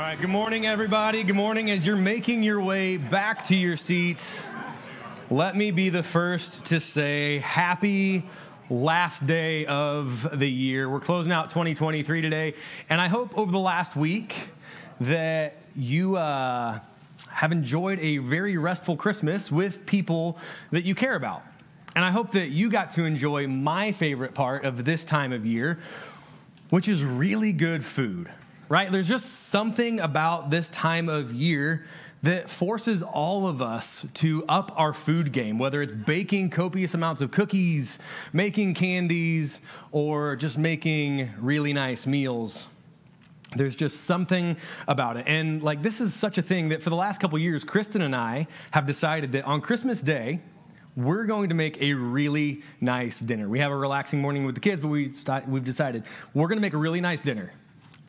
All right, good morning, everybody. Good morning. As you're making your way back to your seats, let me be the first to say happy last day of the year. We're closing out 2023 today, and I hope over the last week that you uh, have enjoyed a very restful Christmas with people that you care about. And I hope that you got to enjoy my favorite part of this time of year, which is really good food right? There's just something about this time of year that forces all of us to up our food game, whether it's baking copious amounts of cookies, making candies, or just making really nice meals. There's just something about it. And like this is such a thing that for the last couple years, Kristen and I have decided that on Christmas Day, we're going to make a really nice dinner. We have a relaxing morning with the kids, but we we've decided we're going to make a really nice dinner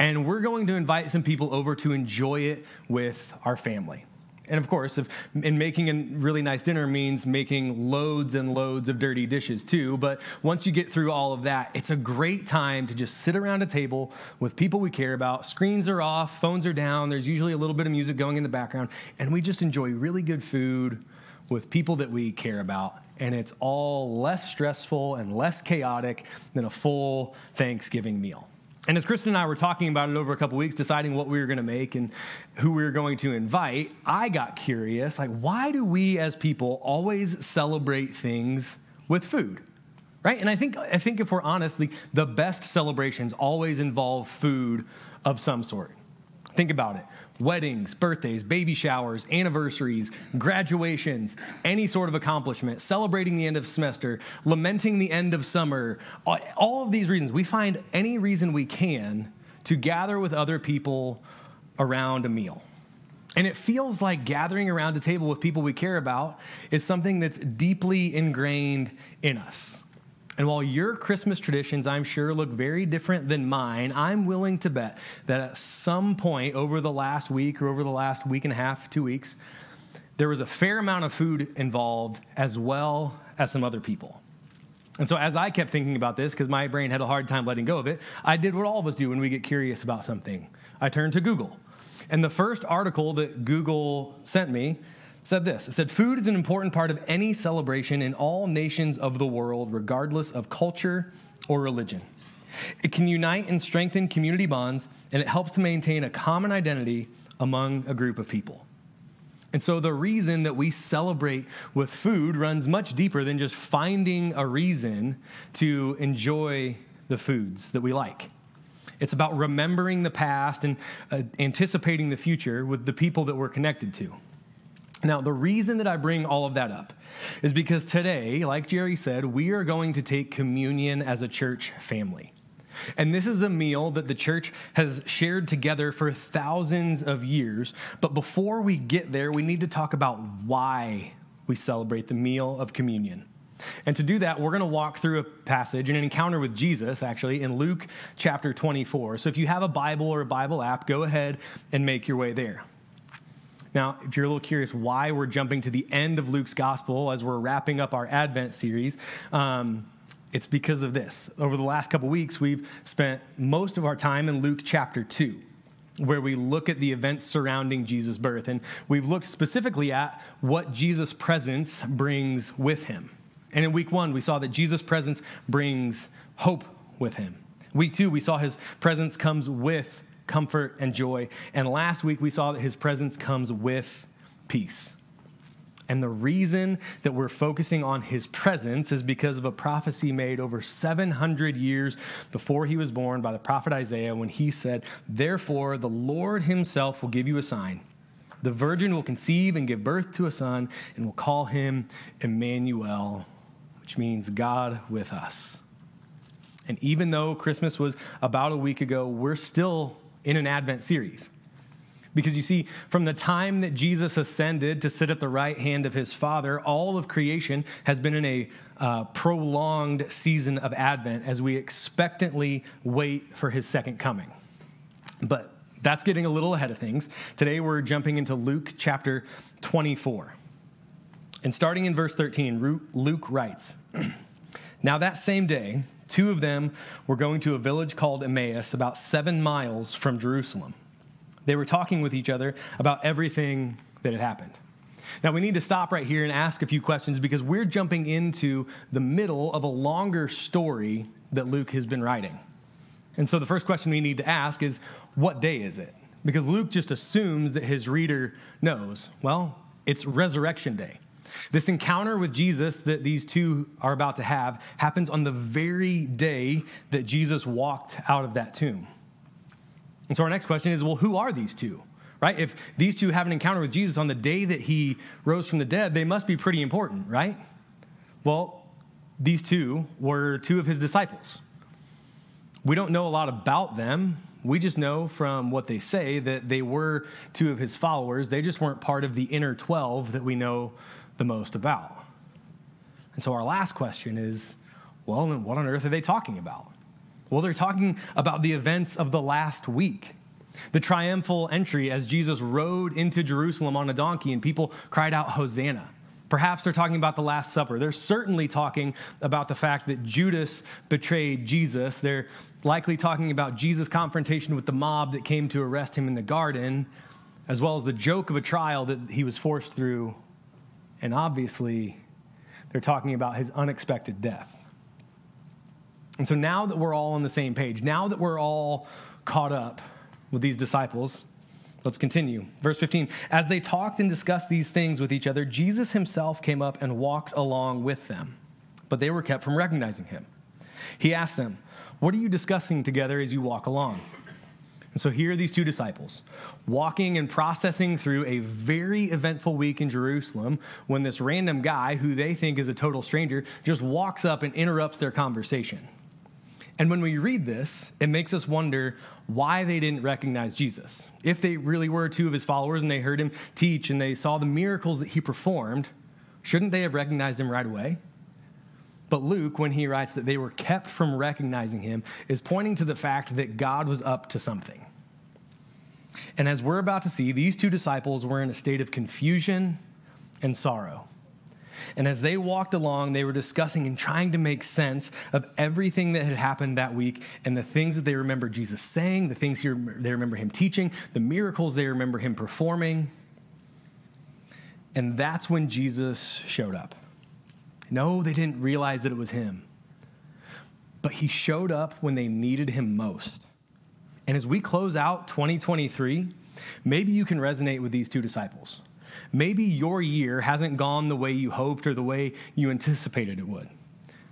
and we're going to invite some people over to enjoy it with our family. And of course, if in making a really nice dinner means making loads and loads of dirty dishes too, but once you get through all of that, it's a great time to just sit around a table with people we care about. Screens are off, phones are down, there's usually a little bit of music going in the background, and we just enjoy really good food with people that we care about. And it's all less stressful and less chaotic than a full Thanksgiving meal. And as Kristen and I were talking about it over a couple weeks, deciding what we were going to make and who we were going to invite, I got curious like, why do we as people always celebrate things with food? Right? And I think, I think if we're honest, the, the best celebrations always involve food of some sort. Think about it weddings, birthdays, baby showers, anniversaries, graduations, any sort of accomplishment, celebrating the end of semester, lamenting the end of summer, all of these reasons. We find any reason we can to gather with other people around a meal. And it feels like gathering around a table with people we care about is something that's deeply ingrained in us. And while your Christmas traditions, I'm sure, look very different than mine, I'm willing to bet that at some point over the last week or over the last week and a half, two weeks, there was a fair amount of food involved as well as some other people. And so, as I kept thinking about this, because my brain had a hard time letting go of it, I did what all of us do when we get curious about something. I turned to Google. And the first article that Google sent me said this. It said food is an important part of any celebration in all nations of the world regardless of culture or religion. It can unite and strengthen community bonds and it helps to maintain a common identity among a group of people. And so the reason that we celebrate with food runs much deeper than just finding a reason to enjoy the foods that we like. It's about remembering the past and uh, anticipating the future with the people that we're connected to now, the reason that I bring all of that up is because today, like Jerry said, we are going to take communion as a church family. And this is a meal that the church has shared together for thousands of years. But before we get there, we need to talk about why we celebrate the meal of communion. And to do that, we're going to walk through a passage, and an encounter with Jesus, actually, in Luke chapter 24. So if you have a Bible or a Bible app, go ahead and make your way there. Now, if you're a little curious why we're jumping to the end of Luke's gospel as we're wrapping up our Advent series, um, it's because of this. Over the last couple weeks, we've spent most of our time in Luke chapter 2 where we look at the events surrounding Jesus' birth. And we've looked specifically at what Jesus' presence brings with him. And in week one, we saw that Jesus' presence brings hope with him. Week two, we saw his presence comes with comfort, and joy. And last week we saw that his presence comes with peace. And the reason that we're focusing on his presence is because of a prophecy made over 700 years before he was born by the prophet Isaiah when he said, Therefore, the Lord himself will give you a sign. The virgin will conceive and give birth to a son and will call him Immanuel, which means God with us. And even though Christmas was about a week ago, we're still in an Advent series. Because you see, from the time that Jesus ascended to sit at the right hand of his Father, all of creation has been in a uh, prolonged season of Advent as we expectantly wait for his second coming. But that's getting a little ahead of things. Today we're jumping into Luke chapter 24. And starting in verse 13, Luke writes Now that same day, Two of them were going to a village called Emmaus, about seven miles from Jerusalem. They were talking with each other about everything that had happened. Now, we need to stop right here and ask a few questions because we're jumping into the middle of a longer story that Luke has been writing. And so the first question we need to ask is what day is it? Because Luke just assumes that his reader knows. Well, it's resurrection day. This encounter with Jesus that these two are about to have happens on the very day that Jesus walked out of that tomb. And so our next question is well, who are these two? Right? If these two have an encounter with Jesus on the day that he rose from the dead, they must be pretty important, right? Well, these two were two of his disciples. We don't know a lot about them. We just know from what they say that they were two of his followers. They just weren't part of the inner 12 that we know the most about. And so our last question is well, then what on earth are they talking about? Well, they're talking about the events of the last week. The triumphal entry as Jesus rode into Jerusalem on a donkey and people cried out, Hosanna. Perhaps they're talking about the Last Supper. They're certainly talking about the fact that Judas betrayed Jesus. They're likely talking about Jesus' confrontation with the mob that came to arrest him in the garden, as well as the joke of a trial that he was forced through. And obviously, they're talking about his unexpected death. And so now that we're all on the same page, now that we're all caught up with these disciples, let's continue. Verse 15 As they talked and discussed these things with each other, Jesus himself came up and walked along with them, but they were kept from recognizing him. He asked them, What are you discussing together as you walk along? And so here are these two disciples walking and processing through a very eventful week in Jerusalem when this random guy, who they think is a total stranger, just walks up and interrupts their conversation. And when we read this, it makes us wonder why they didn't recognize Jesus. If they really were two of his followers and they heard him teach and they saw the miracles that he performed, shouldn't they have recognized him right away? But Luke, when he writes that they were kept from recognizing him, is pointing to the fact that God was up to something. And as we're about to see, these two disciples were in a state of confusion and sorrow. And as they walked along, they were discussing and trying to make sense of everything that had happened that week and the things that they remember Jesus saying, the things they remember him teaching, the miracles they remember him performing. And that's when Jesus showed up. No, they didn't realize that it was him. But he showed up when they needed him most. And as we close out 2023, maybe you can resonate with these two disciples. Maybe your year hasn't gone the way you hoped or the way you anticipated it would.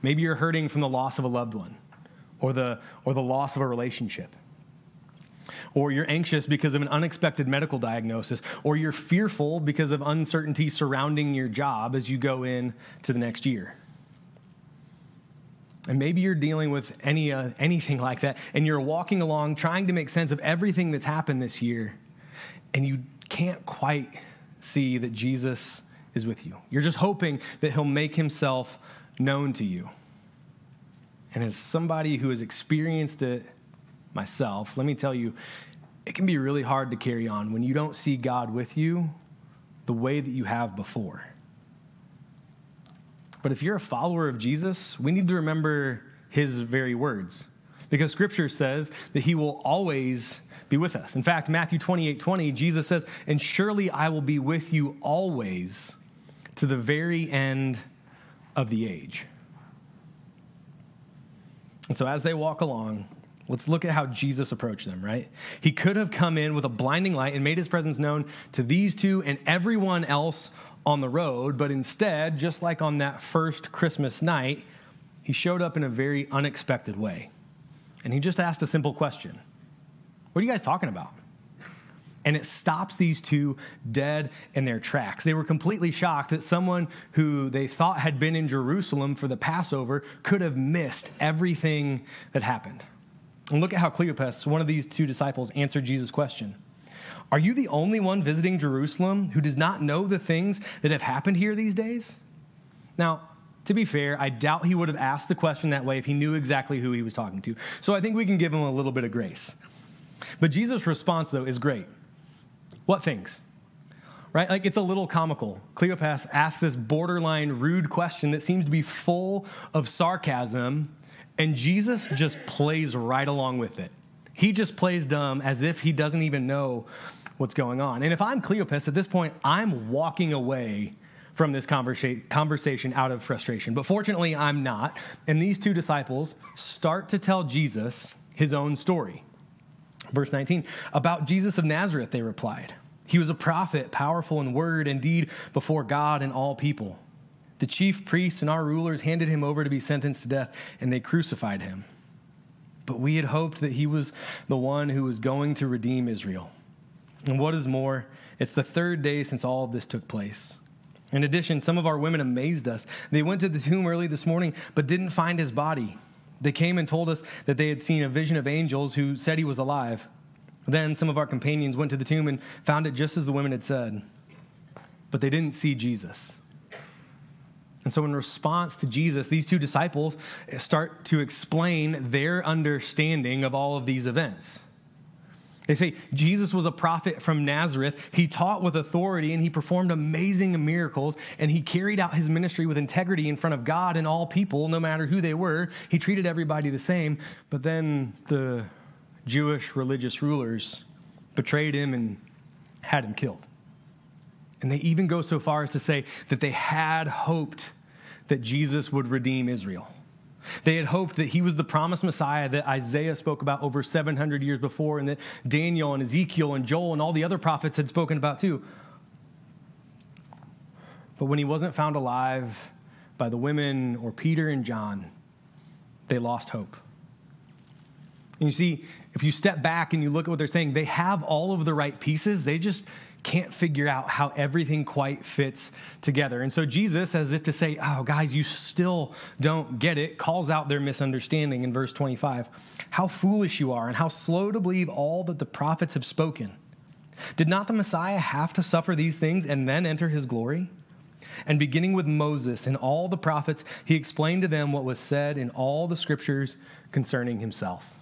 Maybe you're hurting from the loss of a loved one or the, or the loss of a relationship. Or you're anxious because of an unexpected medical diagnosis, or you're fearful because of uncertainty surrounding your job as you go in to the next year. And maybe you're dealing with any, uh, anything like that, and you're walking along trying to make sense of everything that's happened this year, and you can't quite see that Jesus is with you. You're just hoping that he'll make himself known to you. And as somebody who has experienced it myself, let me tell you, it can be really hard to carry on when you don't see God with you the way that you have before. But if you're a follower of Jesus, we need to remember his very words. Because scripture says that he will always be with us. In fact, Matthew 28 20, Jesus says, And surely I will be with you always to the very end of the age. And so as they walk along, let's look at how Jesus approached them, right? He could have come in with a blinding light and made his presence known to these two and everyone else on the road, but instead, just like on that first Christmas night, he showed up in a very unexpected way. And he just asked a simple question what are you guys talking about? And it stops these two dead in their tracks. They were completely shocked that someone who they thought had been in Jerusalem for the Passover could have missed everything that happened. And look at how Cleopas, one of these two disciples, answered Jesus' question. Are you the only one visiting Jerusalem who does not know the things that have happened here these days? Now, to be fair, I doubt he would have asked the question that way if he knew exactly who he was talking to. So I think we can give him a little bit of grace. But Jesus' response, though, is great. What things? Right? Like it's a little comical. Cleopas asks this borderline rude question that seems to be full of sarcasm, and Jesus just plays right along with it. He just plays dumb as if he doesn't even know what's going on. And if I'm Cleopas at this point, I'm walking away from this conversa- conversation out of frustration. But fortunately, I'm not. And these two disciples start to tell Jesus his own story. Verse 19, about Jesus of Nazareth, they replied. He was a prophet, powerful in word and deed before God and all people. The chief priests and our rulers handed him over to be sentenced to death, and they crucified him. But we had hoped that he was the one who was going to redeem Israel. And what is more, it's the third day since all of this took place. In addition, some of our women amazed us. They went to the tomb early this morning, but didn't find his body. They came and told us that they had seen a vision of angels who said he was alive. Then some of our companions went to the tomb and found it just as the women had said, but they didn't see Jesus. And so, in response to Jesus, these two disciples start to explain their understanding of all of these events. They say Jesus was a prophet from Nazareth. He taught with authority and he performed amazing miracles and he carried out his ministry with integrity in front of God and all people, no matter who they were. He treated everybody the same. But then the Jewish religious rulers betrayed him and had him killed. And they even go so far as to say that they had hoped that Jesus would redeem Israel. They had hoped that he was the promised Messiah that Isaiah spoke about over 700 years before, and that Daniel and Ezekiel and Joel and all the other prophets had spoken about too. But when he wasn't found alive by the women or Peter and John, they lost hope. And you see, if you step back and you look at what they're saying, they have all of the right pieces. They just can't figure out how everything quite fits together. And so Jesus, as if to say, Oh, guys, you still don't get it, calls out their misunderstanding in verse 25. How foolish you are, and how slow to believe all that the prophets have spoken. Did not the Messiah have to suffer these things and then enter his glory? And beginning with Moses and all the prophets, he explained to them what was said in all the scriptures concerning himself.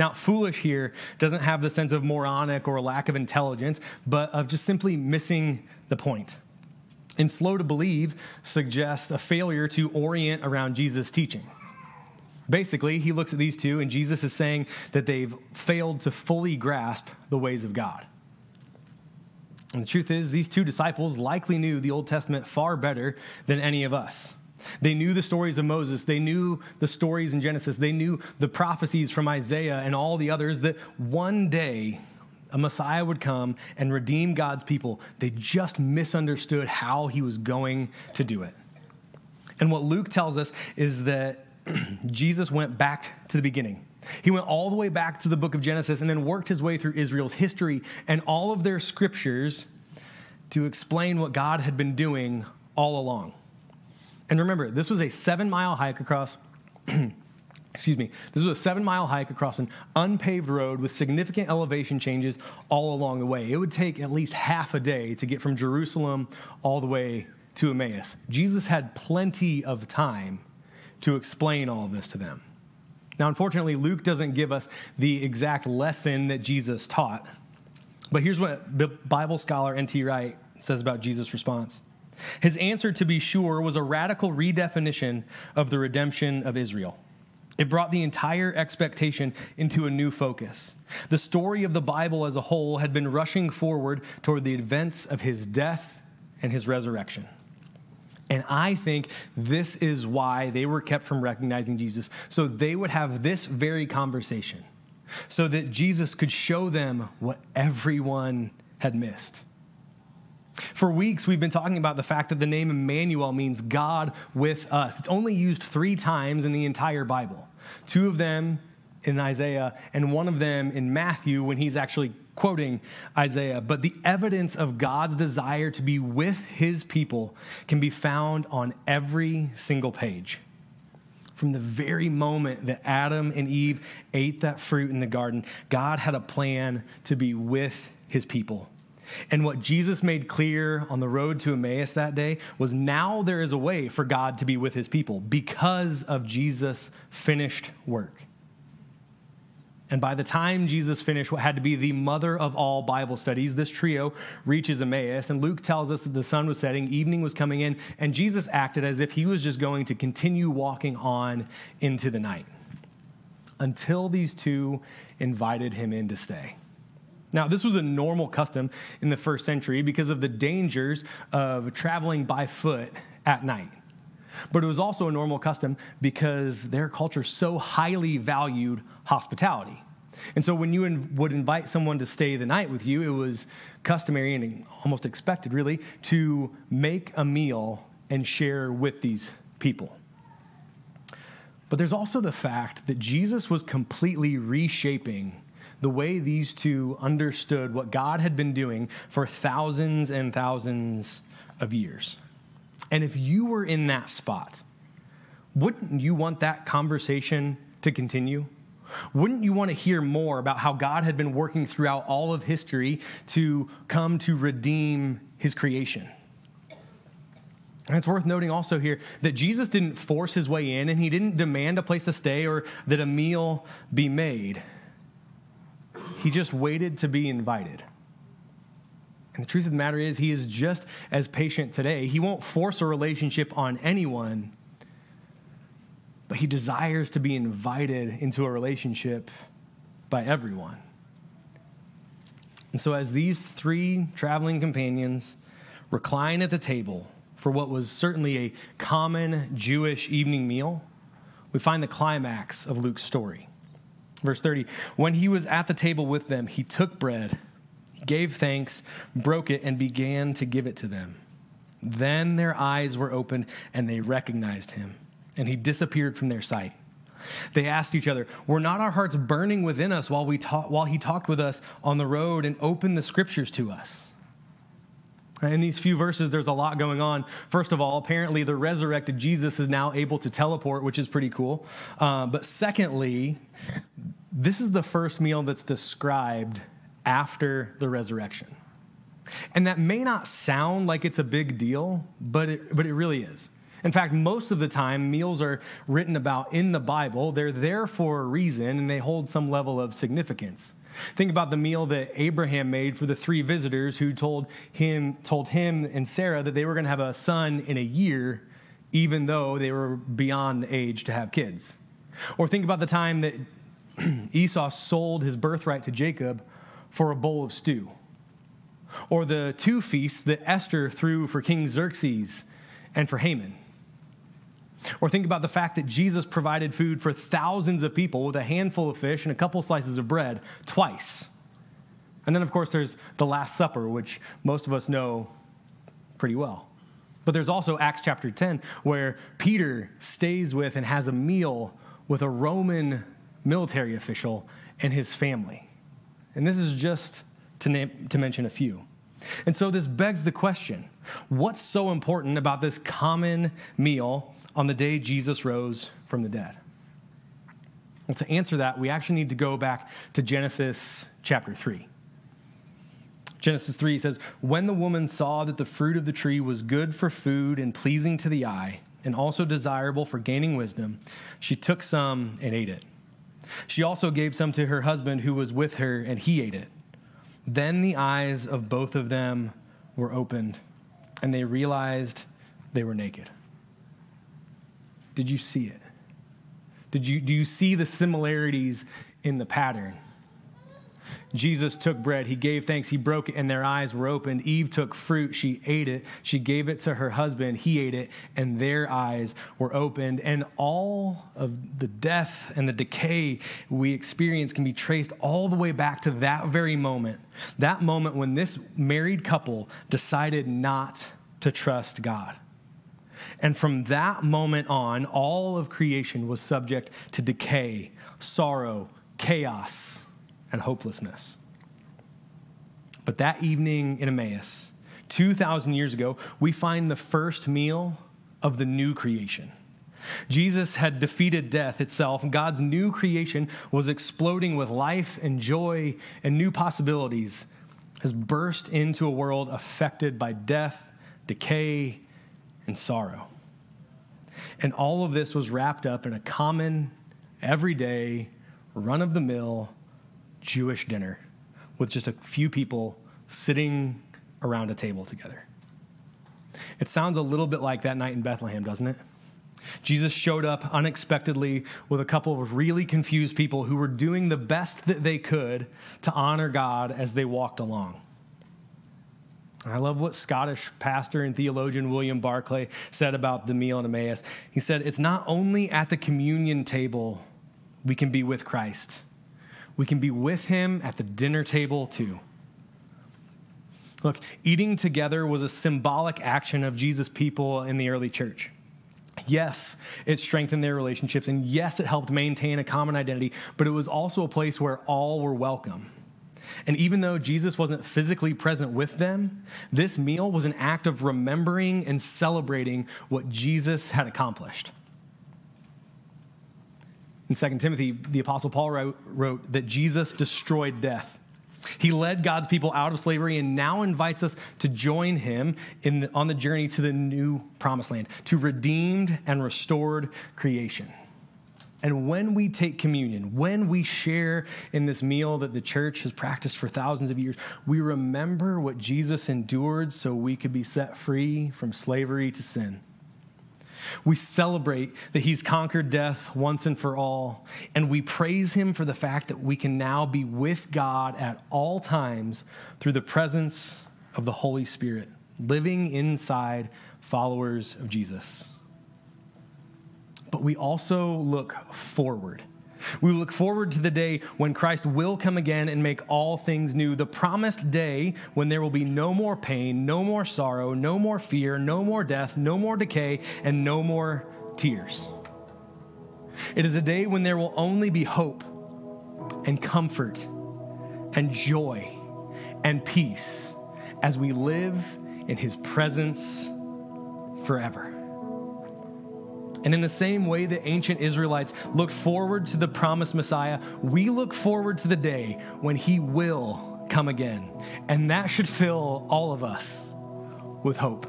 Now, foolish here doesn't have the sense of moronic or lack of intelligence, but of just simply missing the point. And slow to believe suggests a failure to orient around Jesus' teaching. Basically, he looks at these two, and Jesus is saying that they've failed to fully grasp the ways of God. And the truth is, these two disciples likely knew the Old Testament far better than any of us. They knew the stories of Moses. They knew the stories in Genesis. They knew the prophecies from Isaiah and all the others that one day a Messiah would come and redeem God's people. They just misunderstood how he was going to do it. And what Luke tells us is that Jesus went back to the beginning. He went all the way back to the book of Genesis and then worked his way through Israel's history and all of their scriptures to explain what God had been doing all along. And remember, this was a seven mile hike across. excuse me, this was a seven mile hike across an unpaved road with significant elevation changes all along the way. It would take at least half a day to get from Jerusalem all the way to Emmaus. Jesus had plenty of time to explain all of this to them. Now, unfortunately, Luke doesn't give us the exact lesson that Jesus taught. But here's what the Bible scholar N.T. Wright says about Jesus' response. His answer, to be sure, was a radical redefinition of the redemption of Israel. It brought the entire expectation into a new focus. The story of the Bible as a whole had been rushing forward toward the events of his death and his resurrection. And I think this is why they were kept from recognizing Jesus, so they would have this very conversation, so that Jesus could show them what everyone had missed. For weeks, we've been talking about the fact that the name Immanuel means God with us. It's only used three times in the entire Bible two of them in Isaiah, and one of them in Matthew when he's actually quoting Isaiah. But the evidence of God's desire to be with his people can be found on every single page. From the very moment that Adam and Eve ate that fruit in the garden, God had a plan to be with his people. And what Jesus made clear on the road to Emmaus that day was now there is a way for God to be with his people because of Jesus' finished work. And by the time Jesus finished what had to be the mother of all Bible studies, this trio reaches Emmaus. And Luke tells us that the sun was setting, evening was coming in, and Jesus acted as if he was just going to continue walking on into the night. until these two invited him in to stay. Now, this was a normal custom in the first century because of the dangers of traveling by foot at night. But it was also a normal custom because their culture so highly valued hospitality. And so when you would invite someone to stay the night with you, it was customary and almost expected, really, to make a meal and share with these people. But there's also the fact that Jesus was completely reshaping the way these two understood what God had been doing for thousands and thousands of years. And if you were in that spot, wouldn't you want that conversation to continue? Wouldn't you want to hear more about how God had been working throughout all of history to come to redeem his creation? And it's worth noting also here that Jesus didn't force his way in and he didn't demand a place to stay or that a meal be made. He just waited to be invited. And the truth of the matter is, he is just as patient today. He won't force a relationship on anyone, but he desires to be invited into a relationship by everyone. And so, as these three traveling companions recline at the table for what was certainly a common Jewish evening meal, we find the climax of Luke's story. Verse 30 When he was at the table with them, he took bread, gave thanks, broke it, and began to give it to them. Then their eyes were opened and they recognized him, and he disappeared from their sight. They asked each other, Were not our hearts burning within us while, we ta- while he talked with us on the road and opened the scriptures to us? In these few verses, there's a lot going on. First of all, apparently the resurrected Jesus is now able to teleport, which is pretty cool. Uh, but secondly, this is the first meal that's described after the resurrection. And that may not sound like it's a big deal, but it, but it really is. In fact, most of the time, meals are written about in the Bible. They're there for a reason and they hold some level of significance. Think about the meal that Abraham made for the three visitors who told him, told him and Sarah that they were going to have a son in a year, even though they were beyond the age to have kids. Or think about the time that Esau sold his birthright to Jacob for a bowl of stew. Or the two feasts that Esther threw for King Xerxes and for Haman. Or think about the fact that Jesus provided food for thousands of people with a handful of fish and a couple slices of bread twice. And then, of course, there's the Last Supper, which most of us know pretty well. But there's also Acts chapter 10, where Peter stays with and has a meal with a Roman military official and his family. And this is just to, name, to mention a few. And so this begs the question what's so important about this common meal on the day Jesus rose from the dead? Well, to answer that, we actually need to go back to Genesis chapter 3. Genesis 3 says, When the woman saw that the fruit of the tree was good for food and pleasing to the eye, and also desirable for gaining wisdom, she took some and ate it. She also gave some to her husband who was with her, and he ate it. Then the eyes of both of them were opened, and they realized they were naked. Did you see it? Did you, do you see the similarities in the pattern? Jesus took bread, he gave thanks, he broke it, and their eyes were opened. Eve took fruit, she ate it, she gave it to her husband, he ate it, and their eyes were opened. And all of the death and the decay we experience can be traced all the way back to that very moment. That moment when this married couple decided not to trust God. And from that moment on, all of creation was subject to decay, sorrow, chaos and hopelessness. But that evening in Emmaus, 2,000 years ago, we find the first meal of the new creation. Jesus had defeated death itself, God's new creation was exploding with life and joy and new possibilities, has burst into a world affected by death, decay, and sorrow. And all of this was wrapped up in a common, everyday, run of the mill Jewish dinner with just a few people sitting around a table together. It sounds a little bit like that night in Bethlehem, doesn't it? Jesus showed up unexpectedly with a couple of really confused people who were doing the best that they could to honor God as they walked along. I love what Scottish pastor and theologian William Barclay said about the meal in Emmaus. He said, It's not only at the communion table we can be with Christ, we can be with him at the dinner table too. Look, eating together was a symbolic action of Jesus' people in the early church. Yes, it strengthened their relationships, and yes, it helped maintain a common identity, but it was also a place where all were welcome. And even though Jesus wasn't physically present with them, this meal was an act of remembering and celebrating what Jesus had accomplished. In 2 Timothy, the Apostle Paul wrote, wrote that Jesus destroyed death. He led God's people out of slavery and now invites us to join him in the, on the journey to the new promised land, to redeemed and restored creation. And when we take communion, when we share in this meal that the church has practiced for thousands of years, we remember what Jesus endured so we could be set free from slavery to sin. We celebrate that he's conquered death once and for all, and we praise him for the fact that we can now be with God at all times through the presence of the Holy Spirit, living inside followers of Jesus but we also look forward. We look forward to the day when Christ will come again and make all things new, the promised day when there will be no more pain, no more sorrow, no more fear, no more death, no more decay, and no more tears. It is a day when there will only be hope and comfort and joy and peace as we live in his presence forever. And in the same way that ancient Israelites looked forward to the promised Messiah, we look forward to the day when he will come again. And that should fill all of us with hope.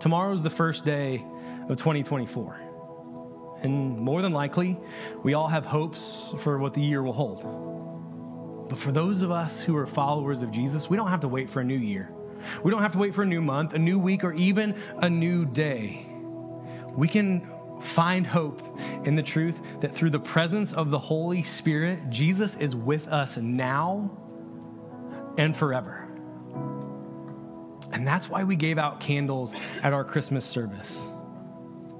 Tomorrow is the first day of 2024. And more than likely, we all have hopes for what the year will hold. But for those of us who are followers of Jesus, we don't have to wait for a new year. We don't have to wait for a new month, a new week, or even a new day. We can find hope in the truth that through the presence of the Holy Spirit, Jesus is with us now and forever. And that's why we gave out candles at our Christmas service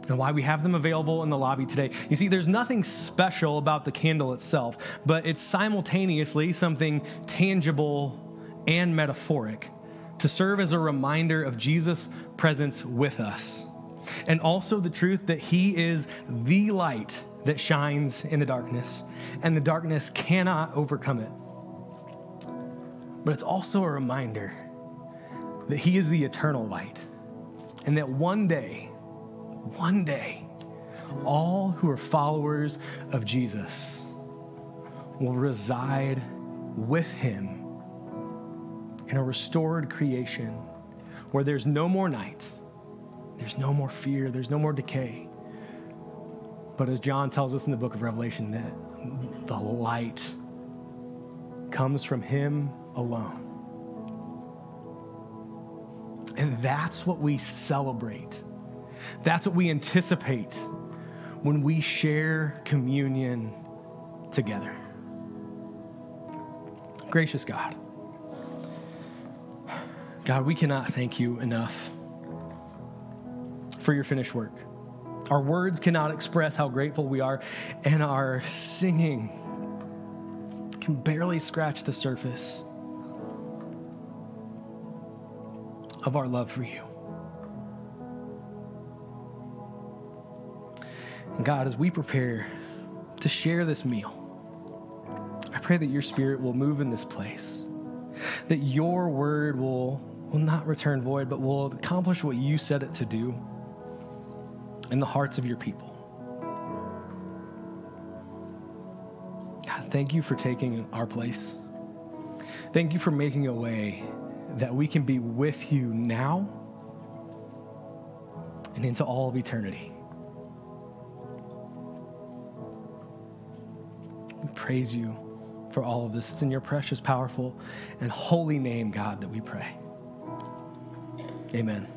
and why we have them available in the lobby today. You see, there's nothing special about the candle itself, but it's simultaneously something tangible and metaphoric to serve as a reminder of Jesus' presence with us. And also the truth that He is the light that shines in the darkness, and the darkness cannot overcome it. But it's also a reminder that He is the eternal light, and that one day, one day, all who are followers of Jesus will reside with Him in a restored creation where there's no more night, there's no more fear, there's no more decay. But as John tells us in the book of Revelation, that the light comes from Him alone. And that's what we celebrate. That's what we anticipate when we share communion together. Gracious God. God, we cannot thank you enough for your finished work. Our words cannot express how grateful we are, and our singing can barely scratch the surface of our love for you. And God, as we prepare to share this meal, I pray that your spirit will move in this place, that your word will will not return void, but will accomplish what you said it to do in the hearts of your people. God, thank you for taking our place. Thank you for making a way that we can be with you now and into all of eternity. We praise you for all of this. It's in your precious, powerful, and holy name, God, that we pray. Amen.